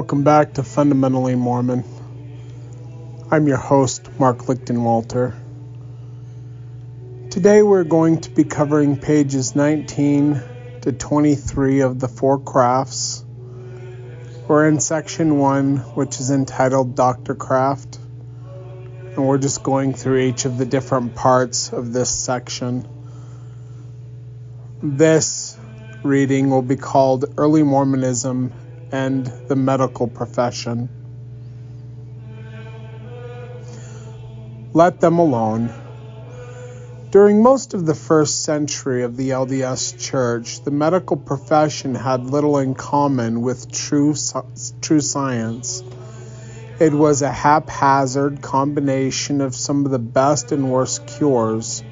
Welcome back to Fundamentally Mormon. I'm your host, Mark Lichtenwalter. Today we're going to be covering pages 19 to 23 of the Four Crafts. We're in section 1, which is entitled Dr. Craft, and we're just going through each of the different parts of this section. This reading will be called Early Mormonism and the medical profession. Let them alone. During most of the first century of the LDS Church, the medical profession had little in common with true, true science. It was a haphazard combination of some of the best and worst cures.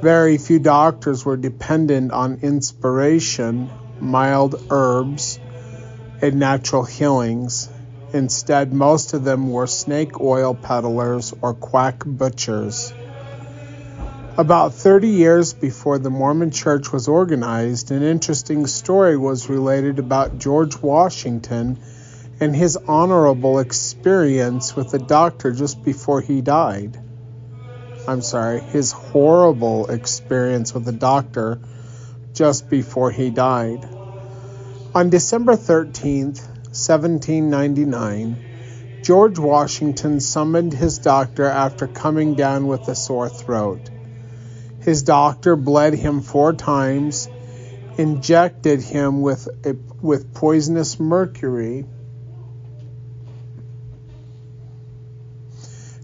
Very few doctors were dependent on inspiration, mild herbs, and natural healings. Instead, most of them were snake oil peddlers or quack butchers. About 30 years before the Mormon Church was organized, an interesting story was related about George Washington and his honorable experience with a doctor just before he died. I'm sorry, his horrible experience with a doctor just before he died. On December 13, 1799, George Washington summoned his doctor after coming down with a sore throat. His doctor bled him four times, injected him with, a, with poisonous mercury,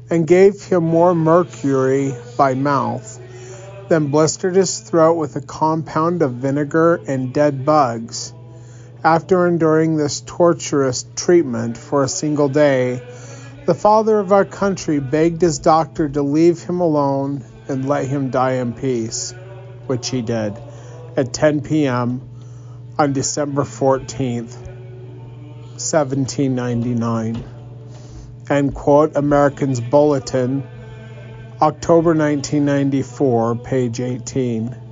and gave him more mercury by mouth, then blistered his throat with a compound of vinegar and dead bugs. After enduring this torturous treatment for a single day, the father of our country begged his doctor to leave him alone and let him die in peace, which he did at 10 p.m. on December 14th, 1799. End quote, Americans Bulletin, October 1994, page 18.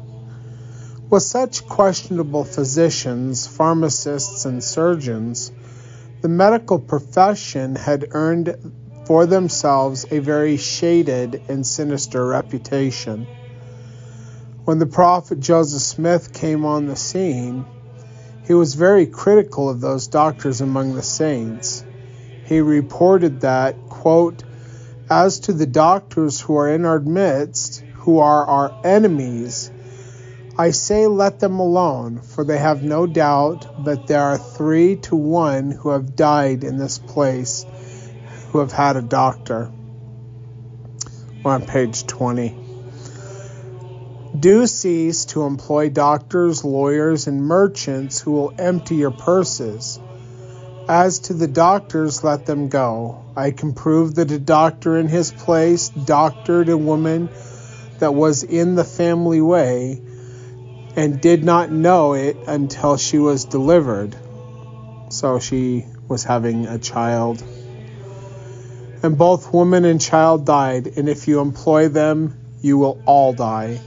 With such questionable physicians, pharmacists, and surgeons, the medical profession had earned for themselves a very shaded and sinister reputation. When the prophet Joseph Smith came on the scene, he was very critical of those doctors among the saints. He reported that, quote, as to the doctors who are in our midst, who are our enemies, I say, let them alone, for they have no doubt but there are three to one who have died in this place, who have had a doctor. We're on page 20. Do cease to employ doctors, lawyers, and merchants who will empty your purses. As to the doctors, let them go. I can prove that a doctor in his place doctored a woman that was in the family way and did not know it until she was delivered. So she was having a child. And both woman and child died, and if you employ them, you will all die.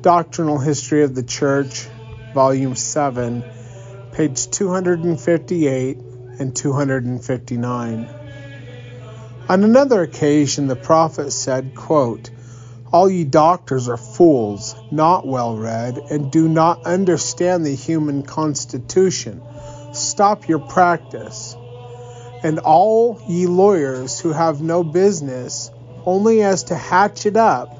Doctrinal History of the Church, Volume 7, page 258 and 259. On another occasion, the prophet said, quote, all ye doctors are fools, not well read, and do not understand the human constitution. Stop your practice. And all ye lawyers who have no business, only as to hatch it up,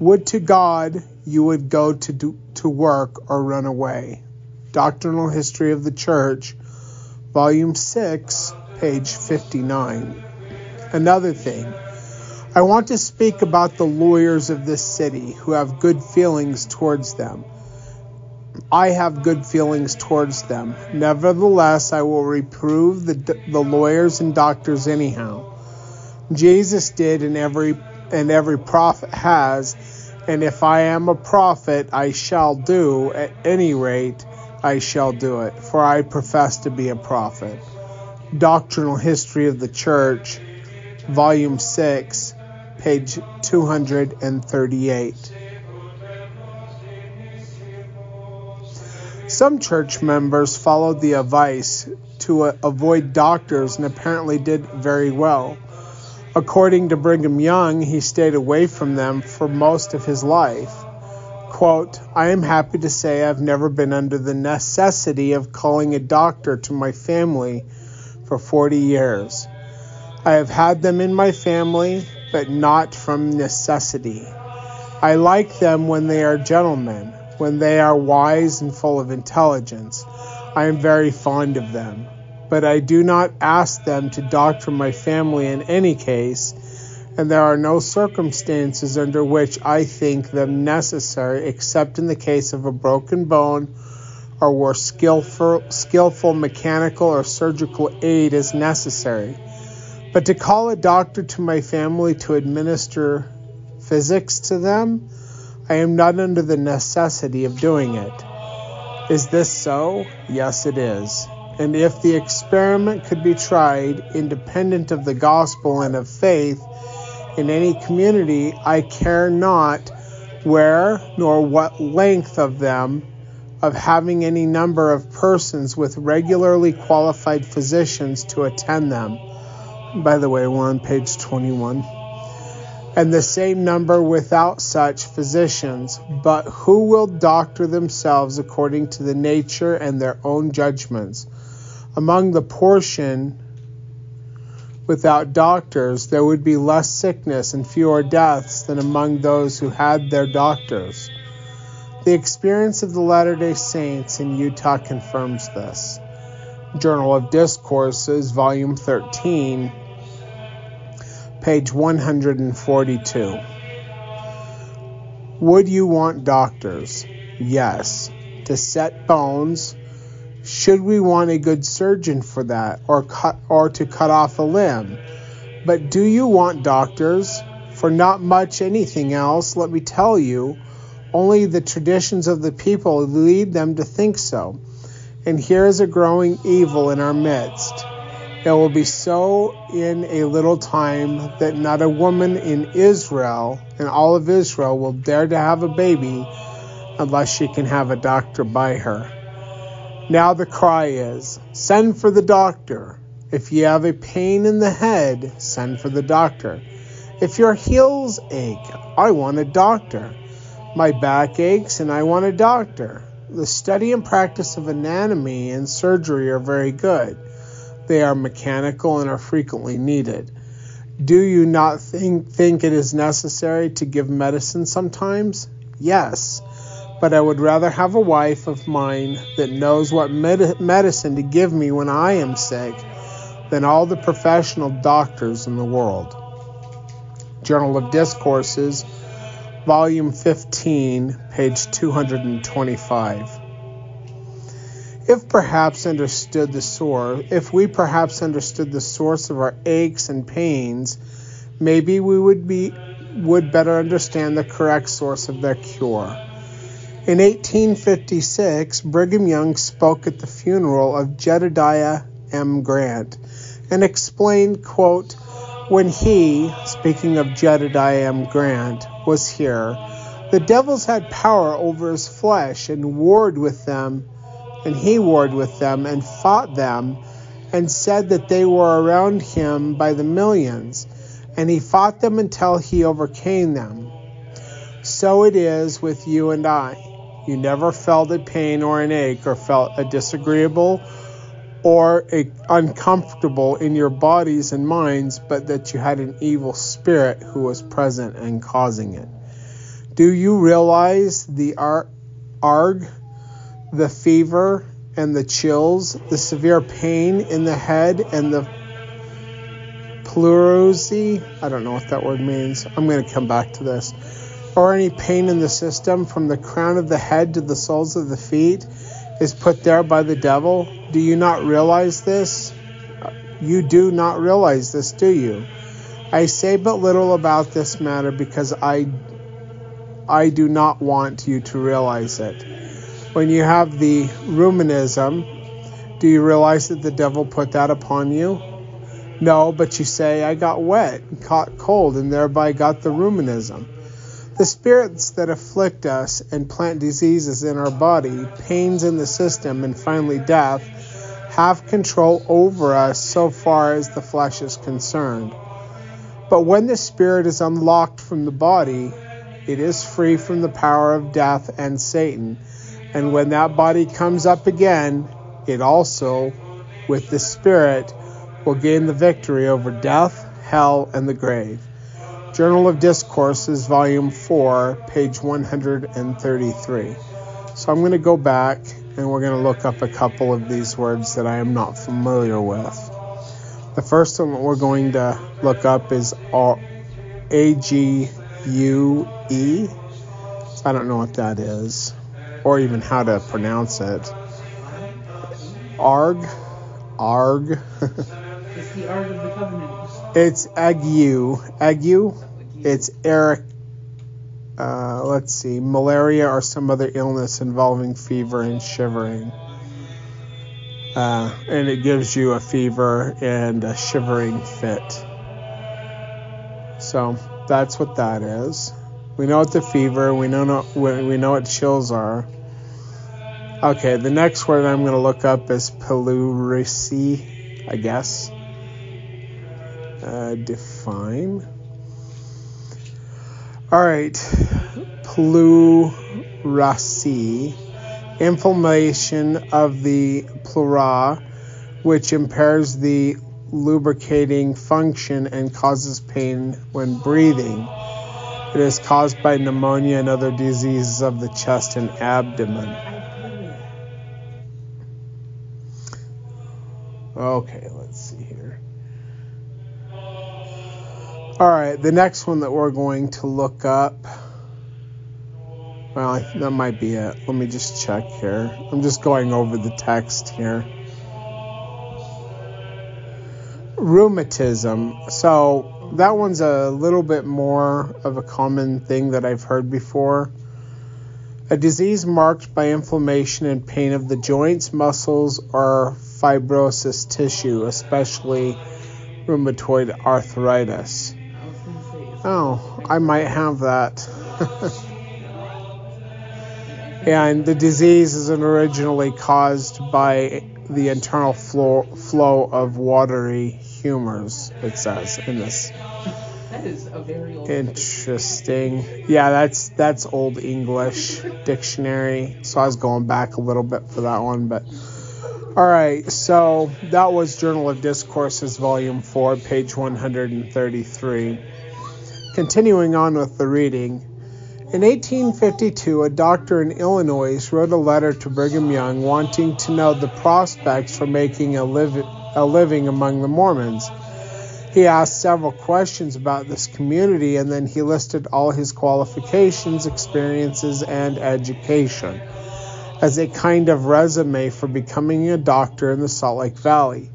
would to God you would go to, do, to work or run away. Doctrinal History of the Church, Volume 6, page 59. Another thing, I want to speak about the lawyers of this city who have good feelings towards them. I have good feelings towards them. Nevertheless, I will reprove the, the lawyers and doctors anyhow. Jesus did, and every and every prophet has. And if I am a prophet, I shall do. At any rate, I shall do it, for I profess to be a prophet. Doctrinal History of the Church, Volume 6, page 238. Some church members followed the advice to uh, avoid doctors and apparently did very well. According to Brigham Young, he stayed away from them for most of his life. Quote, I am happy to say I've never been under the necessity of calling a doctor to my family for 40 years. I have had them in my family, but not from necessity. I like them when they are gentlemen, when they are wise and full of intelligence. I am very fond of them, but I do not ask them to doctor my family in any case, and there are no circumstances under which I think them necessary except in the case of a broken bone or where skillful, skillful mechanical or surgical aid is necessary. But to call a doctor to my family to administer physics to them, I am not under the necessity of doing it. Is this so? Yes, it is. And if the experiment could be tried, independent of the gospel and of faith, in any community, I care not where nor what length of them, of having any number of persons with regularly qualified physicians to attend them. By the way, we're on page 21 and the same number without such physicians, but who will doctor themselves according to the nature and their own judgments. Among the portion without doctors, there would be less sickness and fewer deaths than among those who had their doctors. The experience of the Latter day Saints in Utah confirms this. Journal of Discourses, Volume 13 page 142. Would you want doctors? Yes. To set bones? Should we want a good surgeon for that or cut or to cut off a limb? But do you want doctors? For not much anything else, let me tell you, only the traditions of the people lead them to think so. And here is a growing evil in our midst. It will be so in a little time that not a woman in Israel, in all of Israel, will dare to have a baby unless she can have a doctor by her. Now the cry is send for the doctor. If you have a pain in the head, send for the doctor. If your heels ache, I want a doctor. My back aches and I want a doctor. The study and practice of anatomy and surgery are very good. They are mechanical and are frequently needed. Do you not think, think it is necessary to give medicine sometimes? Yes, but I would rather have a wife of mine that knows what med- medicine to give me when I am sick than all the professional doctors in the world. Journal of Discourses, Volume 15, page 225 if perhaps understood the source, if we perhaps understood the source of our aches and pains, maybe we would be would better understand the correct source of their cure. In 1856, Brigham Young spoke at the funeral of Jedediah M. Grant and explained, quote, when he, speaking of Jedediah M. Grant, was here, the devils had power over his flesh and warred with them and he warred with them and fought them and said that they were around him by the millions, and he fought them until he overcame them. So it is with you and I. You never felt a pain or an ache or felt a disagreeable or a uncomfortable in your bodies and minds, but that you had an evil spirit who was present and causing it. Do you realize the arg the fever and the chills, the severe pain in the head and the pleurisy. I don't know what that word means. I'm going to come back to this. Or any pain in the system from the crown of the head to the soles of the feet is put there by the devil. Do you not realize this? You do not realize this, do you? I say but little about this matter because I I do not want you to realize it when you have the ruminism, do you realize that the devil put that upon you? No, but you say, I got wet, and caught cold, and thereby got the ruminism. The spirits that afflict us and plant diseases in our body, pains in the system, and finally death, have control over us so far as the flesh is concerned. But when the spirit is unlocked from the body, it is free from the power of death and Satan. And when that body comes up again, it also, with the spirit, will gain the victory over death, hell, and the grave. Journal of Discourses, Volume 4, page 133. So I'm going to go back and we're going to look up a couple of these words that I am not familiar with. The first one we're going to look up is A G U E. I don't know what that is, or even how to pronounce it. Arg, Arg. it's the Ark of the Covenant. It's ague, ague. It's Eric uh, let's see, malaria or some other illness involving fever and shivering. Uh, and it gives you a fever and a shivering fit. So that's what that is. We know what the fever. We know we know what chills are. Okay, the next word I'm going to look up is pleurisy, I guess. Uh, define. All right, pleurisy, inflammation of the pleura, which impairs the lubricating function and causes pain when breathing. It is caused by pneumonia and other diseases of the chest and abdomen. Okay, let's see here. All right, the next one that we're going to look up. Well, that might be it. Let me just check here. I'm just going over the text here. Rheumatism. So, that one's a little bit more of a common thing that I've heard before. A disease marked by inflammation and pain of the joints, muscles, or fibrous tissue, especially rheumatoid arthritis. Oh, I might have that. and the disease is originally caused by the internal flow, flow of watery humors, it says in this. That is a very old Interesting. Yeah, that's that's old English dictionary. So I was going back a little bit for that one, but all right. So that was Journal of Discourses, Volume Four, page 133. Continuing on with the reading. In 1852, a doctor in Illinois wrote a letter to Brigham Young wanting to know the prospects for making a, liv- a living among the Mormons. He asked several questions about this community and then he listed all his qualifications, experiences, and education as a kind of resume for becoming a doctor in the Salt Lake Valley.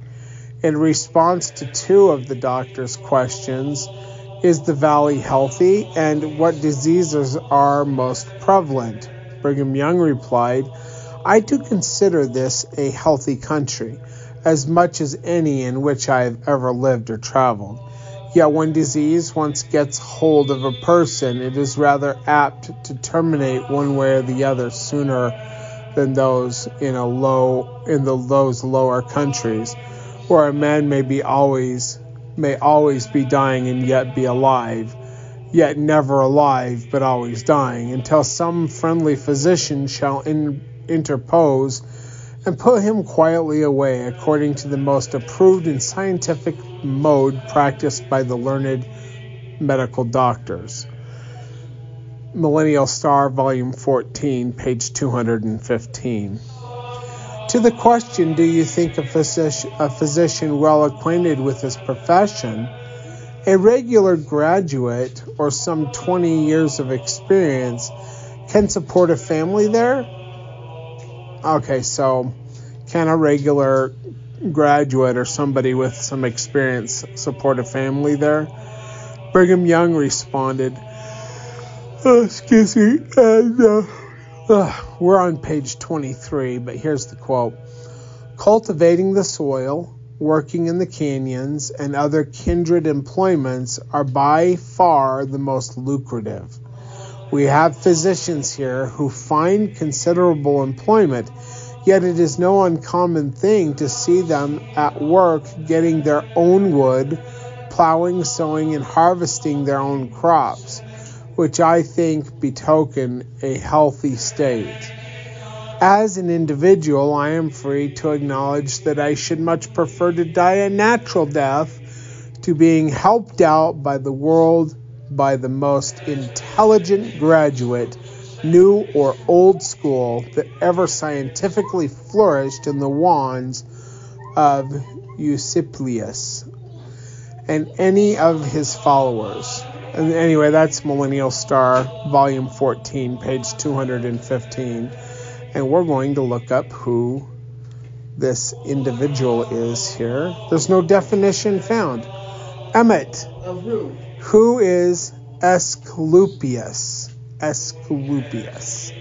In response to two of the doctor's questions, is the valley healthy and what diseases are most prevalent? Brigham Young replied, I do consider this a healthy country, as much as any in which I have ever lived or traveled. Yet when disease once gets hold of a person, it is rather apt to terminate one way or the other sooner than those in a low in the those lower countries, where a man may be always may always be dying and yet be alive, yet never alive but always dying, until some friendly physician shall in, interpose and put him quietly away according to the most approved and scientific mode practiced by the learned medical doctors. Millennial Star, Volume 14, page 215. To the question, do you think a physician, a physician well acquainted with his profession, a regular graduate, or some 20 years of experience can support a family there? Okay, so can a regular graduate or somebody with some experience support a family there? Brigham Young responded, oh, excuse me, and uh, uh, we're on page 23, but here's the quote Cultivating the soil, working in the canyons, and other kindred employments are by far the most lucrative. We have physicians here who find considerable employment Yet it is no uncommon thing to see them at work getting their own wood, plowing, sowing, and harvesting their own crops, which I think betoken a healthy state. As an individual, I am free to acknowledge that I should much prefer to die a natural death to being helped out by the world by the most intelligent graduate, new or old school, that ever scientifically flourished in the wands of Eusebius and any of his followers. And anyway, that's Millennial Star, Volume 14, page 215 and we're going to look up who this individual is here. There's no definition found. Emmett. Of who? Who is Asclepius? Asclepius.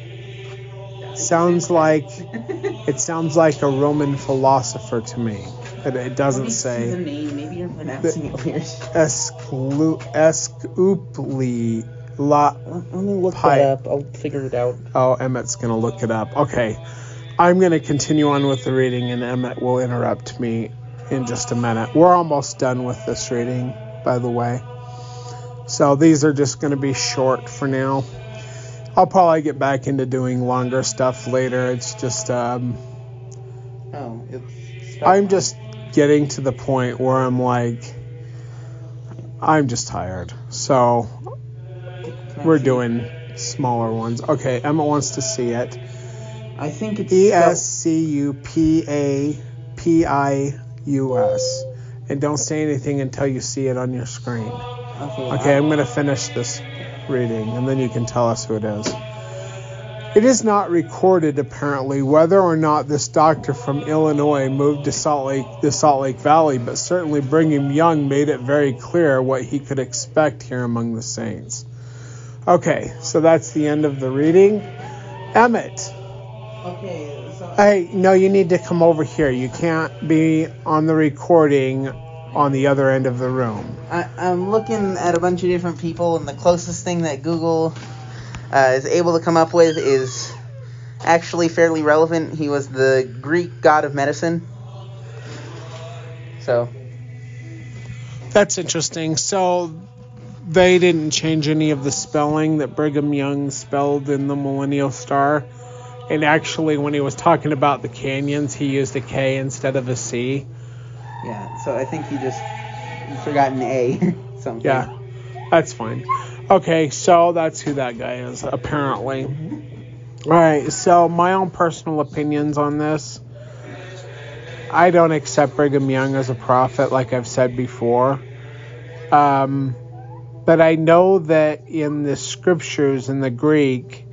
Sounds like it sounds like a Roman philosopher to me. But it doesn't Maybe say. The name. Maybe you're pronouncing it weird. Esclu- Escupli la Let me look Pi- that up. I'll figure it out. Oh, Emmett's going to look it up. Okay. I'm going to continue on with the reading, and Emmett will interrupt me in just a minute. We're almost done with this reading, by the way. So these are just going to be short for now. I'll probably get back into doing longer stuff later. It's just, um, Oh, it's. I'm just getting to the point where I'm like, I'm just tired. So we're doing smaller ones. Okay, Emma wants to see it. I think it's. E S C U P A P I U S. And don't say anything until you see it on your screen. Okay, I'm going to finish this reading and then you can tell us who it is. It is not recorded, apparently, whether or not this doctor from Illinois moved to Salt Lake, the Salt Lake Valley, but certainly Brigham Young made it very clear what he could expect here among the saints. Okay, so that's the end of the reading. Emmett, Okay. So. Hey, no, you need to come over here. You can't be on the recording on the other end of the room. I, I'm looking at a bunch of different people, and the closest thing that Google uh, is able to come up with is actually fairly relevant. He was the Greek god of medicine. So, That's interesting. So they didn't change any of the spelling that Brigham Young spelled in the Millennial Star. And actually, when he was talking about the canyons, he used a K instead of a C. yeah, so I think he just forgot an A. something. Yeah, that's fine. Okay, so that's who that guy is, apparently. All right, so my own personal opinions on this. I don't accept Brigham Young as a prophet, like I've said before. Um, but I know that in the scriptures in the Greek,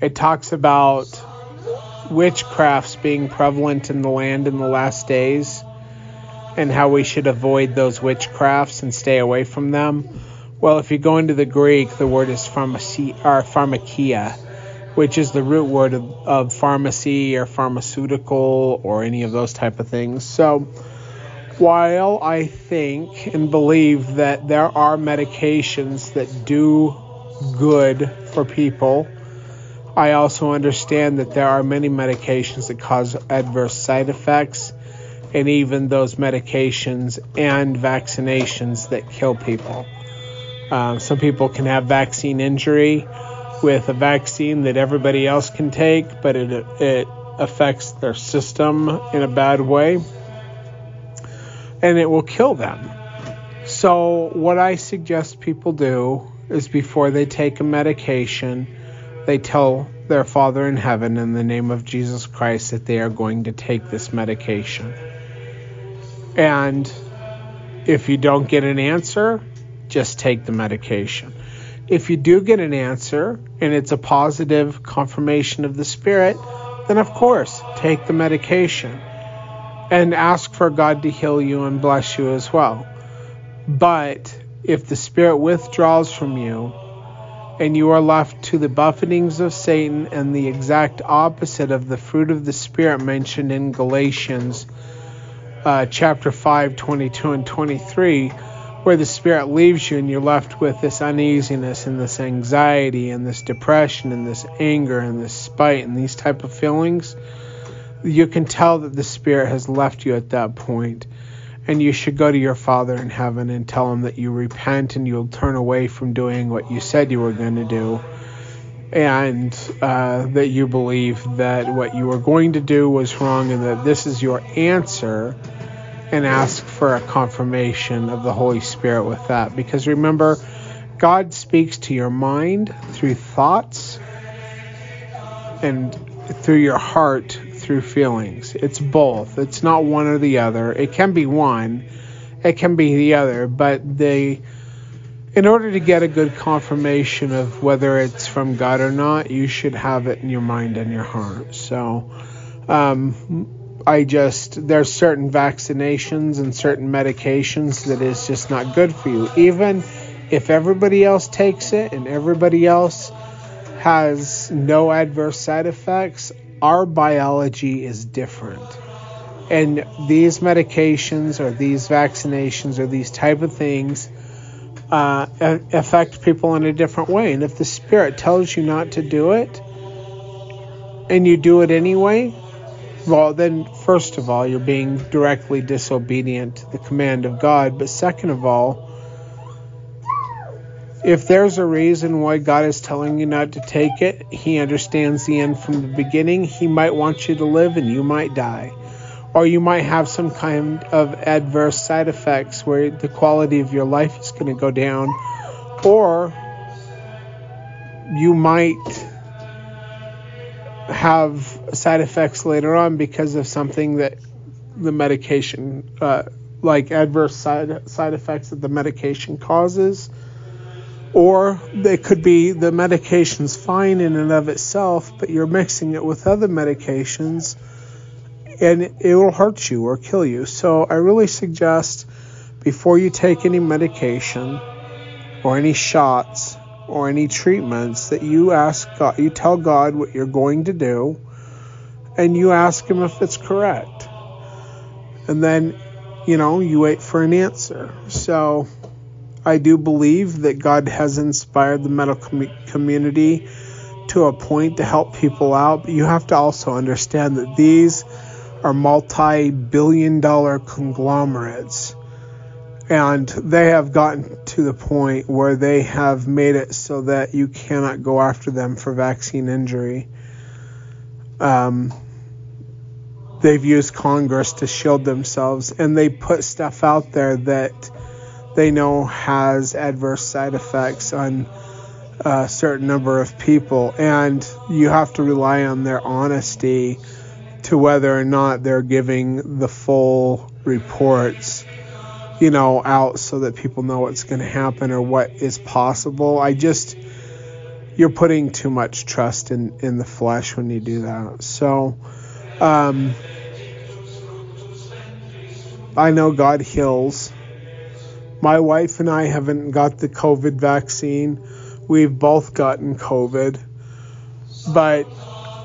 it talks about witchcrafts being prevalent in the land in the last days and how we should avoid those witchcrafts and stay away from them. Well, if you go into the Greek, the word is pharmacy or pharmakia, which is the root word of, of pharmacy or pharmaceutical or any of those type of things. So, while I think and believe that there are medications that do good for people, I also understand that there are many medications that cause adverse side effects and even those medications and vaccinations that kill people. Um, some people can have vaccine injury with a vaccine that everybody else can take, but it, it affects their system in a bad way and it will kill them. So, what I suggest people do is before they take a medication, they tell their Father in heaven in the name of Jesus Christ that they are going to take this medication. And if you don't get an answer, just take the medication. If you do get an answer and it's a positive confirmation of the Spirit, then of course, take the medication and ask for God to heal you and bless you as well. But if the Spirit withdraws from you and you are left to the buffetings of Satan and the exact opposite of the fruit of the Spirit mentioned in Galatians uh, chapter 5, 22 and 23, where the Spirit leaves you and you're left with this uneasiness and this anxiety and this depression and this anger and this spite and these type of feelings, you can tell that the spirit has left you at that point and you should go to your father in heaven and tell him that you repent and you'll turn away from doing what you said you were going to do and uh, that you believe that what you were going to do was wrong and that this is your answer and ask for a confirmation of the Holy Spirit with that. Because remember, God speaks to your mind through thoughts and through your heart through feelings. It's both. It's not one or the other. It can be one, it can be the other, but they in order to get a good confirmation of whether it's from God or not, you should have it in your mind and your heart. So, um, I just there's certain vaccinations and certain medications that is just not good for you. Even if everybody else takes it and everybody else has no adverse side effects, our biology is different. And these medications or these vaccinations or these type of things uh, affect people in a different way. And if the Spirit tells you not to do it and you do it anyway, well, then, first of all, you're being directly disobedient to the command of God. But second of all, if there's a reason why God is telling you not to take it, He understands the end from the beginning. He might want you to live and you might die. Or you might have some kind of adverse side effects where the quality of your life is going to go down. Or you might have side effects later on because of something that the medication, uh, like adverse side, side effects that the medication causes or it could be the medication's fine in and of itself, but you're mixing it with other medications and it will hurt you or kill you. So I really suggest before you take any medication or any shots or any treatments that you ask God, you tell God what you're going to do and you ask him if it's correct. And then, you know, you wait for an answer. So I do believe that God has inspired the medical com- community to a point to help people out, but you have to also understand that these are multi billion dollar conglomerates. And they have gotten to the point where they have made it so that you cannot go after them for vaccine injury. Um, they've used Congress to shield themselves, and they put stuff out there that they know has adverse side effects on a certain number of people, and you have to rely on their honesty to whether or not they're giving the full reports, you know, out so that people know what's going to happen or what is possible. I just you're putting too much trust in in the flesh when you do that. So, um, I know God heals my wife and I haven't got the COVID vaccine. We've both gotten COVID. But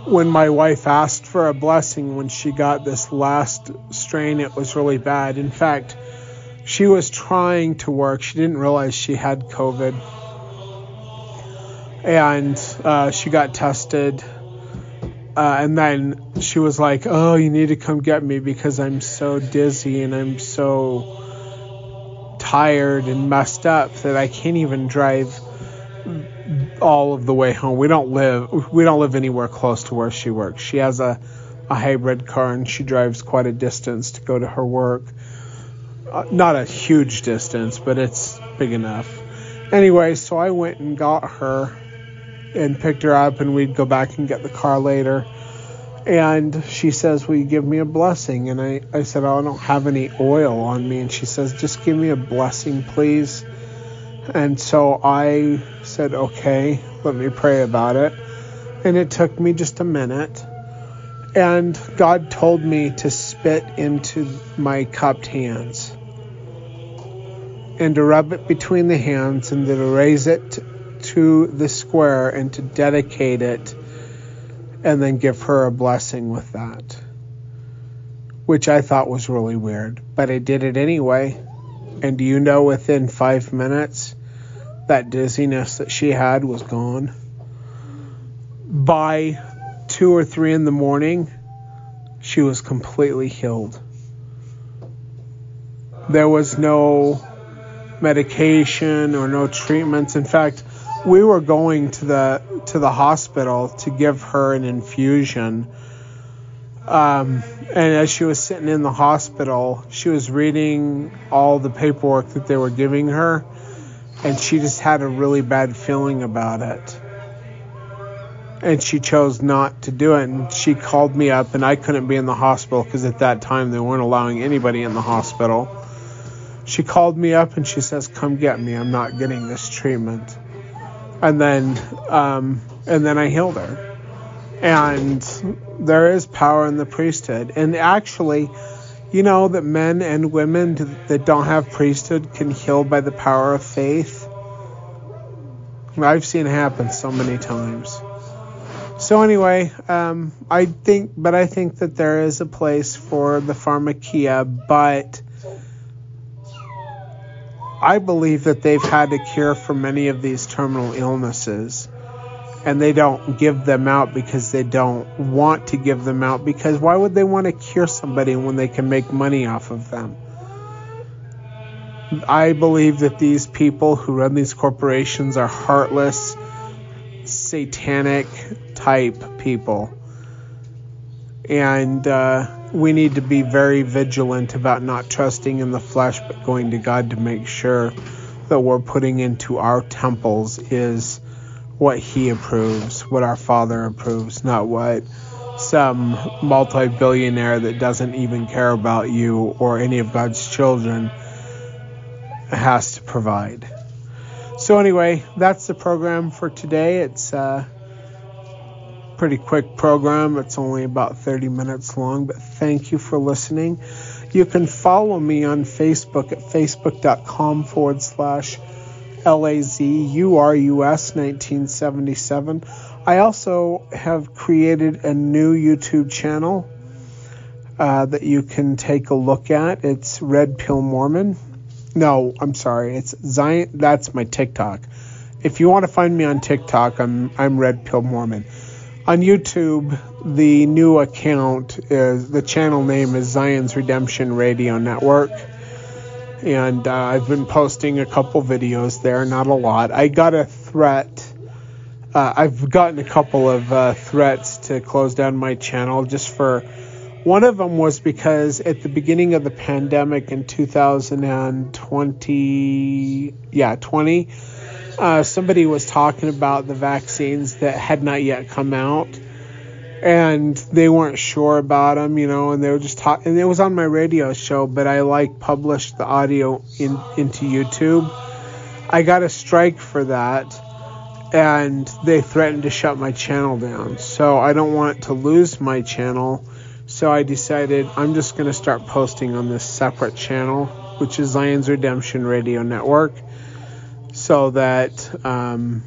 when my wife asked for a blessing when she got this last strain, it was really bad. In fact, she was trying to work. She didn't realize she had COVID. And uh, she got tested. Uh, and then she was like, Oh, you need to come get me because I'm so dizzy and I'm so tired and messed up that I can't even drive all of the way home. We don't live we don't live anywhere close to where she works. She has a a hybrid car and she drives quite a distance to go to her work. Uh, not a huge distance, but it's big enough. Anyway, so I went and got her and picked her up and we'd go back and get the car later and she says, Will you give me a blessing? And I, I said, oh, I don't have any oil on me. And she says, Just give me a blessing, please. And so I said, Okay, let me pray about it. And it took me just a minute. And God told me to spit into my cupped hands and to rub it between the hands and to raise it to the square and to dedicate it and then give her a blessing with that, which I thought was really weird. But I did it anyway. And do you know within five minutes, that dizziness that she had was gone? By two or three in the morning, she was completely healed. There was no medication or no treatments. In fact, we were going to the to the hospital to give her an infusion. Um, and as she was sitting in the hospital, she was reading all the paperwork that they were giving her, and she just had a really bad feeling about it. And she chose not to do it. And she called me up, and I couldn't be in the hospital because at that time they weren't allowing anybody in the hospital. She called me up and she says, "Come get me. I'm not getting this treatment." And then, um, and then I healed her. And there is power in the priesthood. And actually, you know that men and women that don't have priesthood can heal by the power of faith. I've seen it happen so many times. So anyway, um, I think, but I think that there is a place for the pharmakia, but I believe that they've had a cure for many of these terminal illnesses and they don't give them out because they don't want to give them out because why would they want to cure somebody when they can make money off of them? I believe that these people who run these corporations are heartless, satanic type people. And uh, we need to be very vigilant about not trusting in the flesh but going to God to make sure that we're putting into our temples is what He approves, what our Father approves, not what some multi billionaire that doesn't even care about you or any of God's children has to provide. So, anyway, that's the program for today. It's a pretty quick program, it's only about 30 minutes long, but thank you for listening. You can follow me on Facebook at facebook.com forward slash LAZURUS 1977. I also have created a new YouTube channel uh, that you can take a look at. It's Red Pill Mormon. No, I'm sorry. It's Zion. That's my TikTok. If you want to find me on TikTok, I'm I'm Red Pill Mormon. On YouTube, the new account is the channel name is Zion's Redemption Radio Network and uh, I've been posting a couple videos there, not a lot. I got a threat. Uh, I've gotten a couple of uh, threats to close down my channel just for. One of them was because at the beginning of the pandemic in 2020, yeah, 20, uh, somebody was talking about the vaccines that had not yet come out and they weren't sure about them, you know, and they were just talking. And it was on my radio show, but I like published the audio in into YouTube. I got a strike for that, and they threatened to shut my channel down. So I don't want to lose my channel. So I decided I'm just going to start posting on this separate channel, which is Zion's Redemption Radio Network, so that. Um,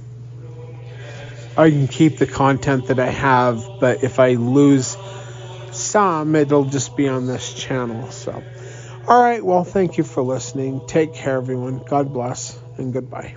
I can keep the content that I have, but if I lose some, it'll just be on this channel. So, all right, well, thank you for listening. Take care, everyone. God bless, and goodbye.